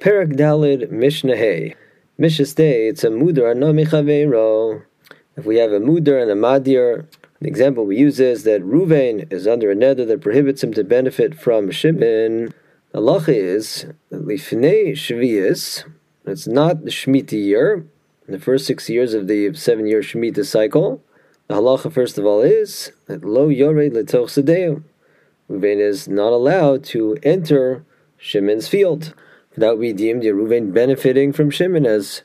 Perek Dalid Mishnah Hey. Mishnah It's a mudar no michaveiro. If we have a mudar and a madir, the example we use is that Ruvain is under a neder that prohibits him to benefit from Shimon. The lacha is lifnei shvius. It's not the Shemitah year, in the first six years of the seven-year Shemitah cycle. The halacha, first of all, is that lo yored letoch sadeu. Ruvain is not allowed to enter Shimon's field. That be deemed Yeruvain benefiting from Shimon, as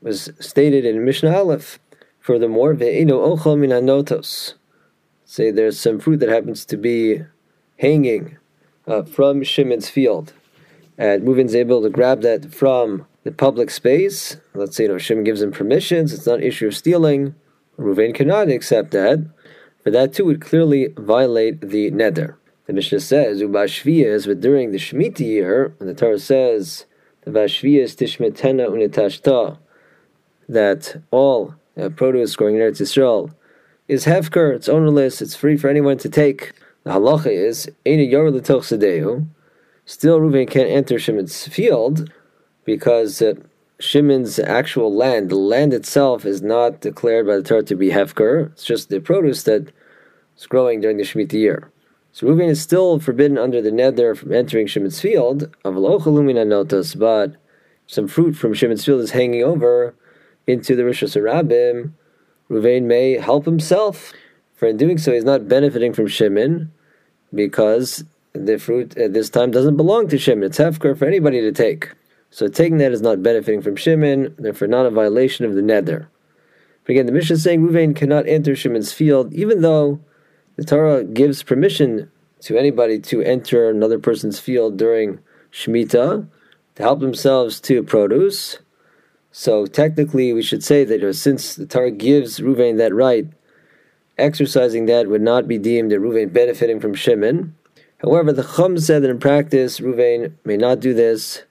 was stated in Mishnah Aleph. Furthermore, ve'eno ochel min anotos. Say there's some fruit that happens to be hanging uh, from Shimon's field, and Reuven's able to grab that from the public space. Let's say you know Shimon gives him permissions; it's not an issue of stealing. Reuven cannot accept that. For that too would clearly violate the neder. The Mishnah says, Ubashviyas, but during the Shemitah year, when the Torah says, the Vashviyas tishmetena unitashta, that all uh, produce growing in Eretz Yisrael is hefker, it's ownerless, it's free for anyone to take. The halacha is, Eina yor l'toch still Reuven can't enter Shimon's field, because uh, Shimon's actual land, the land itself, is not declared by the Torah to be hefker, it's just the produce that is growing during the Shemitah year. So Reuven is still forbidden under the neder from entering Shimon's field of notos, but some fruit from Shimon's field is hanging over into the Rishos Harabim. Reuven may help himself. For in doing so, he's not benefiting from Shimon because the fruit at this time doesn't belong to Shimon. It's hefker for anybody to take. So taking that is not benefiting from Shimon, therefore not a violation of the neder. But again, the Mishnah is saying Ruvain cannot enter Shimon's field, even though the Torah gives permission to anybody to enter another person's field during Shemitah to help themselves to produce. So technically, we should say that since the Torah gives Ruvain that right, exercising that would not be deemed a Ruvain benefiting from Shimon. However, the Chum said that in practice, Ruvain may not do this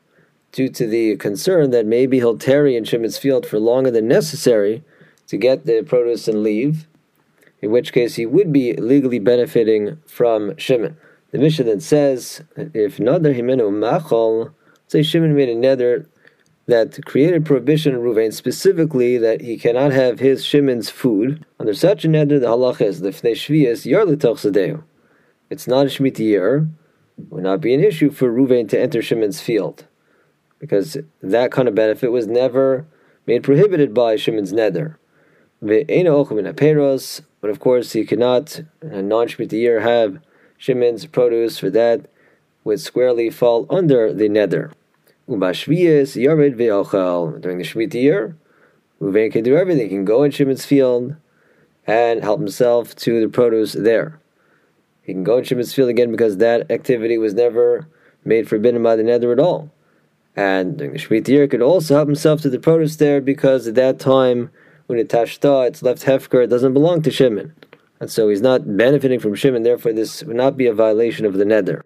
due to the concern that maybe he'll tarry in Shimon's field for longer than necessary to get the produce and leave in which case he would be legally benefiting from Shimon. The Mishnah then says, if Nadar Himenu Machal, say Shimon made a neder that created prohibition in Ruvain specifically that he cannot have his Shimon's food. Under such a neder, the halacha is lifnei shvius yar sadeu. It's not a shemitah year. Would not be an issue for Ruvain to enter Shimon's field, because that kind of benefit was never made prohibited by Shimon's neder. But of course, he cannot, a non Shemitah year, have Shimon's produce for that would squarely fall under the neder. During the Shemitah year, Ruvain can do everything. He can go in Shimon's field and help himself to the produce there. He can go in Shimon's field again because that activity was never made forbidden by the neder at all. And during the Shemitah year, he could also help himself to the produce there because at that time when it tashta, it's left hefker, it doesn't belong to Shimon. And so he's not benefiting from Shimon, therefore this would not be a violation of the neder.